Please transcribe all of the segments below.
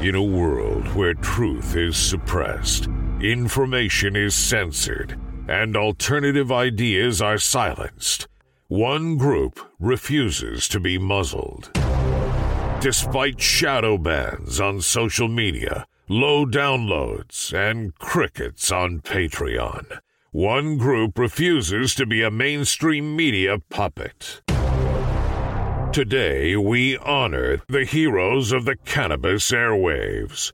In a world where truth is suppressed, information is censored, and alternative ideas are silenced, one group refuses to be muzzled. Despite shadow bans on social media, low downloads, and crickets on Patreon, one group refuses to be a mainstream media puppet. Today, we honor the heroes of the cannabis airwaves.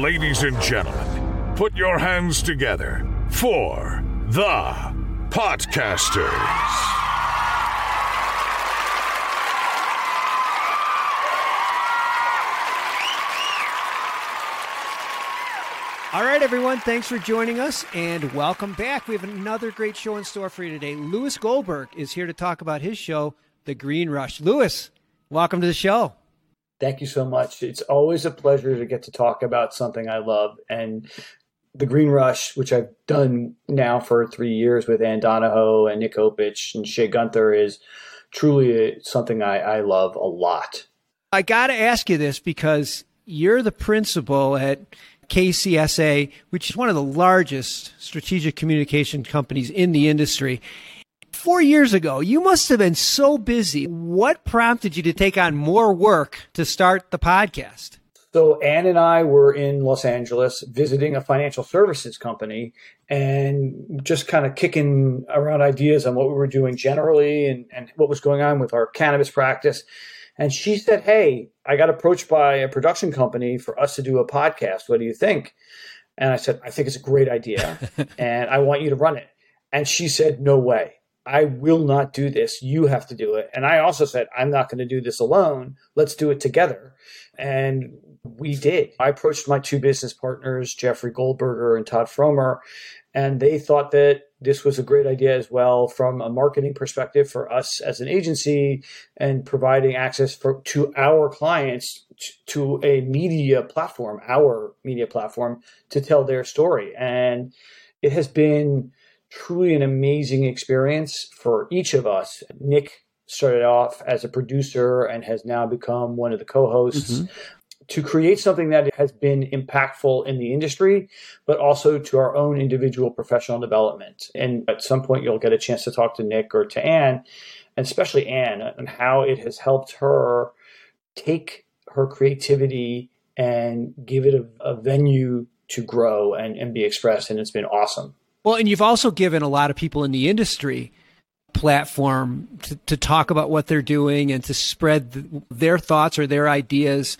Ladies and gentlemen, put your hands together for the Podcasters. All right, everyone. Thanks for joining us and welcome back. We have another great show in store for you today. Lewis Goldberg is here to talk about his show, The Green Rush. Lewis, welcome to the show. Thank you so much. It's always a pleasure to get to talk about something I love. And The Green Rush, which I've done now for three years with Anne Donohoe and Nick Opich and Shea Gunther, is truly something I, I love a lot. I got to ask you this because you're the principal at KCSA, which is one of the largest strategic communication companies in the industry. Four years ago, you must have been so busy. What prompted you to take on more work to start the podcast? So, Anne and I were in Los Angeles visiting a financial services company and just kind of kicking around ideas on what we were doing generally and, and what was going on with our cannabis practice. And she said, Hey, I got approached by a production company for us to do a podcast. What do you think? And I said, I think it's a great idea and I want you to run it. And she said, No way. I will not do this. You have to do it. And I also said, I'm not going to do this alone. Let's do it together. And we did. I approached my two business partners, Jeffrey Goldberger and Todd Fromer, and they thought that this was a great idea as well from a marketing perspective for us as an agency and providing access for to our clients to a media platform, our media platform to tell their story. And it has been truly an amazing experience for each of us. Nick started off as a producer and has now become one of the co-hosts. Mm-hmm to create something that has been impactful in the industry, but also to our own individual professional development. And at some point, you'll get a chance to talk to Nick or to Anne, and especially Anne, and how it has helped her take her creativity and give it a, a venue to grow and, and be expressed. And it's been awesome. Well, and you've also given a lot of people in the industry platform to, to talk about what they're doing and to spread the, their thoughts or their ideas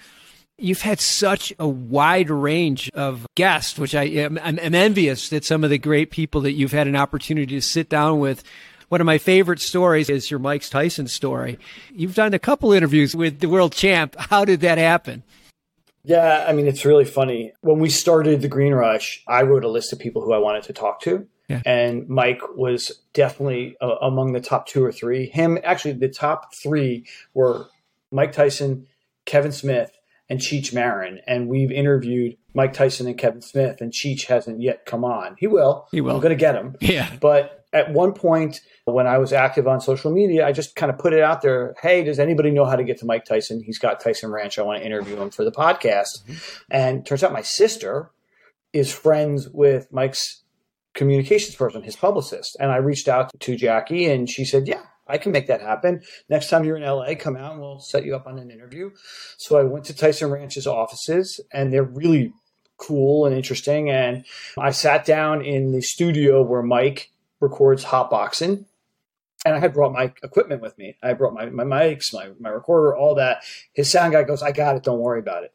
You've had such a wide range of guests, which I am I'm, I'm envious that some of the great people that you've had an opportunity to sit down with. One of my favorite stories is your Mike Tyson story. You've done a couple interviews with the world champ. How did that happen? Yeah, I mean, it's really funny. When we started the Green Rush, I wrote a list of people who I wanted to talk to. Yeah. And Mike was definitely uh, among the top two or three. Him, actually, the top three were Mike Tyson, Kevin Smith, and Cheech Marin, and we've interviewed Mike Tyson and Kevin Smith, and Cheech hasn't yet come on. He will. He will. I'm going to get him. Yeah. But at one point, when I was active on social media, I just kind of put it out there. Hey, does anybody know how to get to Mike Tyson? He's got Tyson Ranch. I want to interview him for the podcast. Mm-hmm. And turns out my sister is friends with Mike's communications person, his publicist. And I reached out to Jackie, and she said, "Yeah, I can make that happen. Next time you're in LA, come out and we'll set you up on an interview. So I went to Tyson Ranch's offices and they're really cool and interesting. And I sat down in the studio where Mike records hotboxing. And I had brought my equipment with me. I brought my, my mics, my, my recorder, all that. His sound guy goes, I got it. Don't worry about it.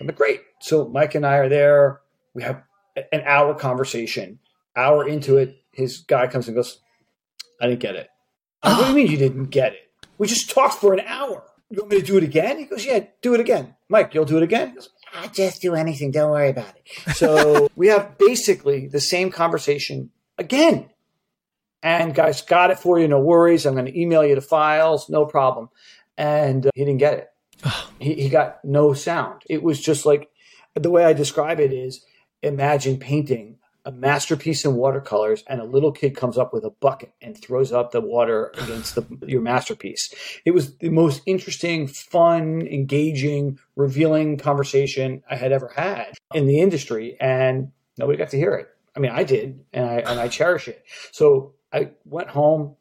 I'm like, great. So Mike and I are there. We have an hour conversation. Hour into it, his guy comes and goes, I didn't get it. What do you mean you didn't get it? We just talked for an hour. You want me to do it again? He goes, Yeah, do it again. Mike, you'll do it again? He goes, I'll just do anything. Don't worry about it. So we have basically the same conversation again. And guys, got it for you. No worries. I'm going to email you the files. No problem. And uh, he didn't get it. he, he got no sound. It was just like the way I describe it is imagine painting a masterpiece in watercolors and a little kid comes up with a bucket and throws up the water against the, your masterpiece. It was the most interesting, fun, engaging, revealing conversation I had ever had in the industry and nobody got to hear it. I mean, I did and I, and I cherish it. So I went home,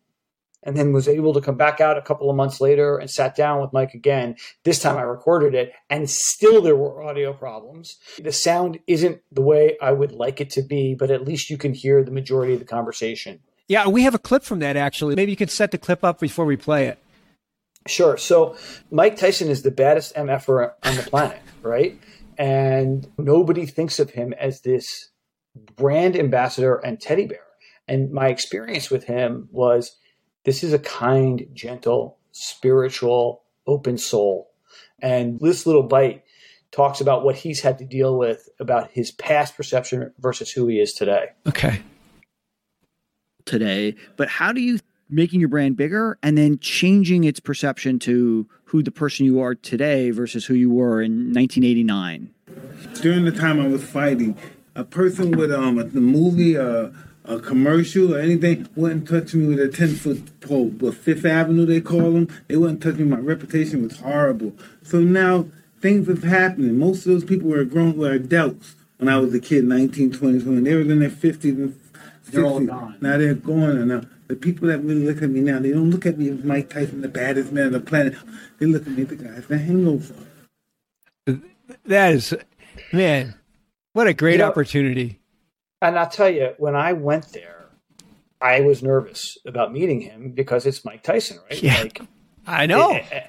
and then was able to come back out a couple of months later and sat down with Mike again. This time I recorded it and still there were audio problems. The sound isn't the way I would like it to be, but at least you can hear the majority of the conversation. Yeah, we have a clip from that actually. Maybe you can set the clip up before we play it. Sure. So Mike Tyson is the baddest MFer on the planet, right? And nobody thinks of him as this brand ambassador and teddy bear. And my experience with him was this is a kind, gentle, spiritual, open soul. And this little bite talks about what he's had to deal with about his past perception versus who he is today. Okay. Today, but how do you making your brand bigger and then changing its perception to who the person you are today versus who you were in 1989? During the time I was fighting, a person with um a, the movie uh a commercial or anything wouldn't touch me with a 10 foot pole. But Fifth Avenue, they call them, they wouldn't touch me. My reputation was horrible. So now things have happened. Most of those people were grown, were adults when I was a kid, 19, 20, 20. They were in their 50s and 60s. They're all gone. Now they're gone. And now the people that really look at me now, they don't look at me as Mike Tyson, the baddest man on the planet. They look at me, the guy guy's the hangover. That is, man, what a great you know, opportunity. And I'll tell you, when I went there, I was nervous about meeting him because it's Mike Tyson, right? Yeah, like, I know. It, it,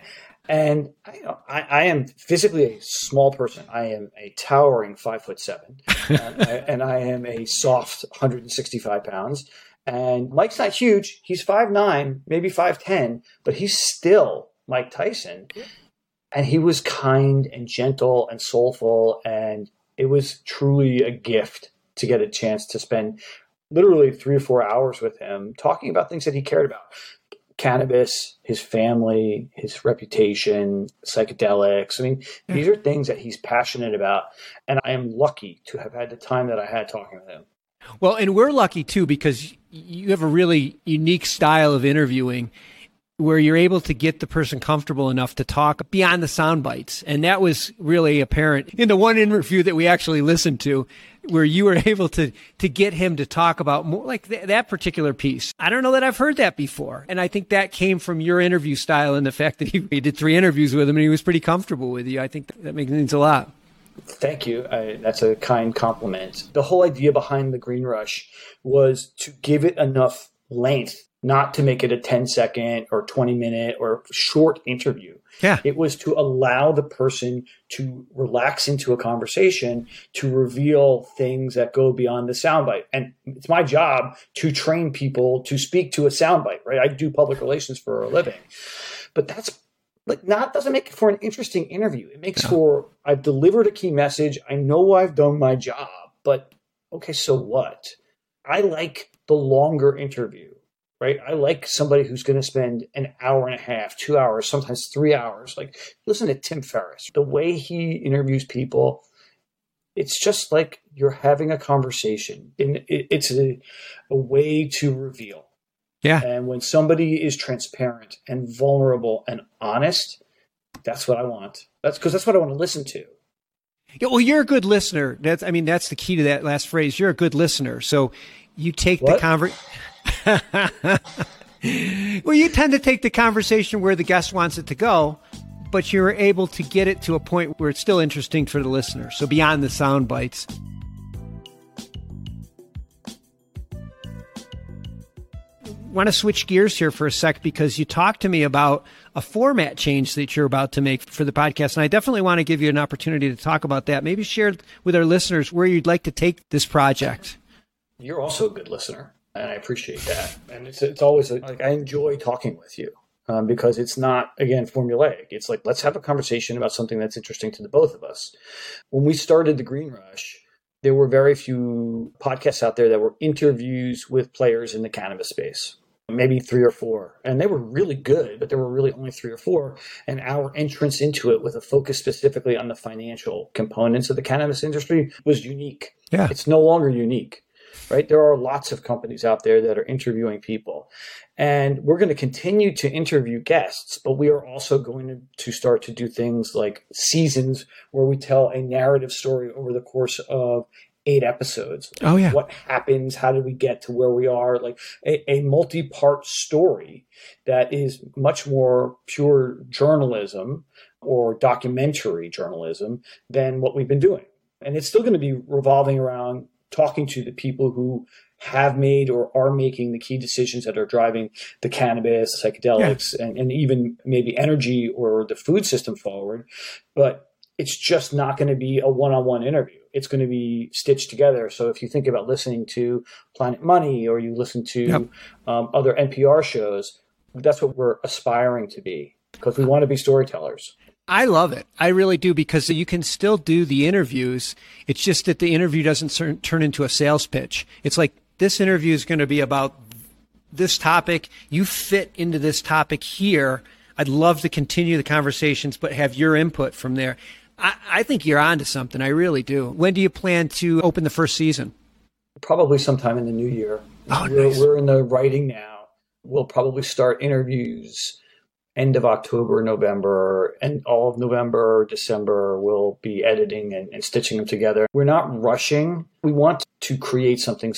and I, I, I, am physically a small person. I am a towering five foot seven, and, I, and I am a soft 165 pounds. And Mike's not huge. He's five nine, maybe five ten, but he's still Mike Tyson. And he was kind and gentle and soulful, and it was truly a gift to get a chance to spend literally three or four hours with him talking about things that he cared about cannabis, his family, his reputation, psychedelics. I mean, these are things that he's passionate about. And I am lucky to have had the time that I had talking with him. Well, and we're lucky too because you have a really unique style of interviewing where you're able to get the person comfortable enough to talk beyond the sound bites. And that was really apparent in the one interview that we actually listened to where you were able to to get him to talk about more like th- that particular piece. I don't know that I've heard that before. And I think that came from your interview style and the fact that he, he did three interviews with him and he was pretty comfortable with you. I think that, that means a lot. Thank you. I, that's a kind compliment. The whole idea behind the Green Rush was to give it enough length not to make it a 10 second or 20 minute or short interview. Yeah. It was to allow the person to relax into a conversation to reveal things that go beyond the soundbite. And it's my job to train people to speak to a soundbite, right? I do public relations for a living. But that's like not doesn't make it for an interesting interview. It makes for I've delivered a key message. I know I've done my job, but okay, so what? I like the longer interview right? I like somebody who's going to spend an hour and a half, two hours, sometimes three hours. Like, listen to Tim Ferriss. The way he interviews people, it's just like you're having a conversation. And it's a, a way to reveal. Yeah. And when somebody is transparent and vulnerable and honest, that's what I want. That's because that's what I want to listen to. Yeah, well, you're a good listener. That's, I mean, that's the key to that last phrase. You're a good listener. So you take what? the conversation well, you tend to take the conversation where the guest wants it to go, but you're able to get it to a point where it's still interesting for the listener. So beyond the sound bites. want to switch gears here for a sec because you talked to me about a format change that you're about to make for the podcast. And I definitely want to give you an opportunity to talk about that. Maybe share with our listeners where you'd like to take this project. You're also a good listener and I appreciate that. And it's it's always a, like I enjoy talking with you um, because it's not again formulaic. It's like let's have a conversation about something that's interesting to the both of us. When we started the Green Rush, there were very few podcasts out there that were interviews with players in the cannabis space. Maybe three or four, and they were really good, but there were really only three or four. And our entrance into it with a focus specifically on the financial components of the cannabis industry was unique. Yeah, it's no longer unique right? There are lots of companies out there that are interviewing people. And we're going to continue to interview guests, but we are also going to, start to do things like seasons where we tell a narrative story over the course of eight episodes. Oh yeah. What happens? How did we get to where we are? Like a, a multi-part story that is much more pure journalism or documentary journalism than what we've been doing. And it's still going to be revolving around talking to the people who have made or are making the key decisions that are driving the cannabis, psychedelics, yeah. and, and even maybe energy or the food system forward. But it's just not going to be a one-on-one interview. It's going to be stitched together. So if you think about listening to Planet Money or you listen to yep. um, other NPR shows, that's what we're aspiring to be because we want to be storytellers. I love it. I really do because you can still do the interviews. It's just that the interview doesn't turn into a sales pitch. It's like this interview is going to be about this topic. You fit into this topic here. I'd love to continue the conversations, but have your input from there. I, I think you're onto something. I really do. When do you plan to open the first season? Probably sometime in the new year. Oh, we're, nice. we're in the writing now. We'll probably start interviews end of October, November, and all of November, December, we'll be editing and, and, stitching them together. We're not rushing. We want to create something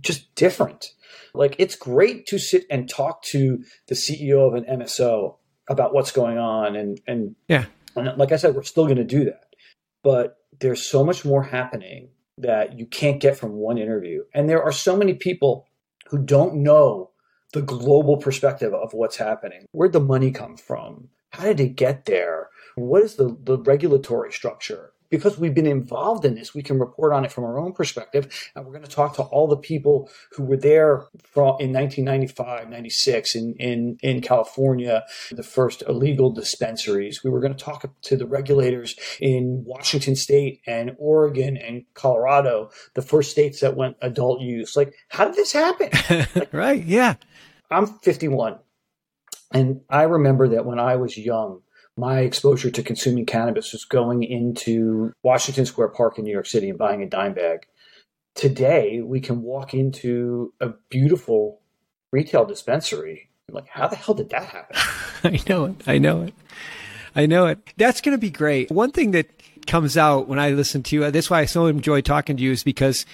just different. Like it's great to sit and talk to the CEO of an MSO about what's going on and and yeah. And like I said, we're still going to do that. But there's so much more happening that you can't get from one interview. And there are so many people who don't know the global perspective of what's happening. Where'd the money come from? How did it get there? What is the, the regulatory structure? Because we've been involved in this, we can report on it from our own perspective. And we're going to talk to all the people who were there from, in 1995, 96 in, in, in California, the first illegal dispensaries. We were going to talk to the regulators in Washington state and Oregon and Colorado, the first states that went adult use. Like, how did this happen? Like, right. Yeah. I'm 51. And I remember that when I was young, my exposure to consuming cannabis was going into Washington Square Park in New York City and buying a dime bag. Today, we can walk into a beautiful retail dispensary. like, how the hell did that happen? I know it. I know it. I know it. That's going to be great. One thing that comes out when I listen to you, that's why I so enjoy talking to you, is because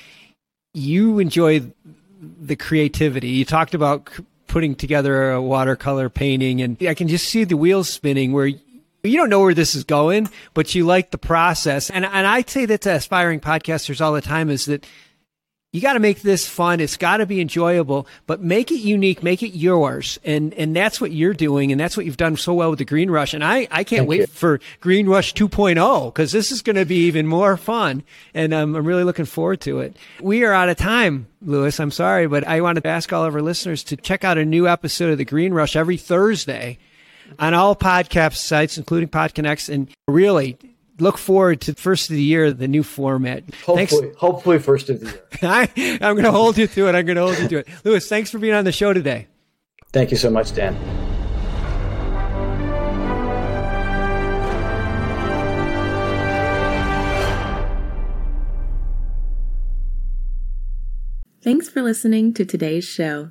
you enjoy the creativity. You talked about putting together a watercolor painting, and I can just see the wheels spinning where you don't know where this is going, but you like the process. And and I say that to aspiring podcasters all the time is that you got to make this fun. It's got to be enjoyable, but make it unique, make it yours. And, and that's what you're doing. And that's what you've done so well with the Green Rush. And I, I can't Thank wait you. for Green Rush 2.0 because this is going to be even more fun. And um, I'm really looking forward to it. We are out of time, Lewis. I'm sorry, but I wanted to ask all of our listeners to check out a new episode of the Green Rush every Thursday on all podcast sites, including PodConnects. And really, look forward to first of the year, the new format. Hopefully, thanks. hopefully first of the year. I, I'm going to hold you to it. I'm going to hold you to it. Lewis, thanks for being on the show today. Thank you so much, Dan. Thanks for listening to today's show.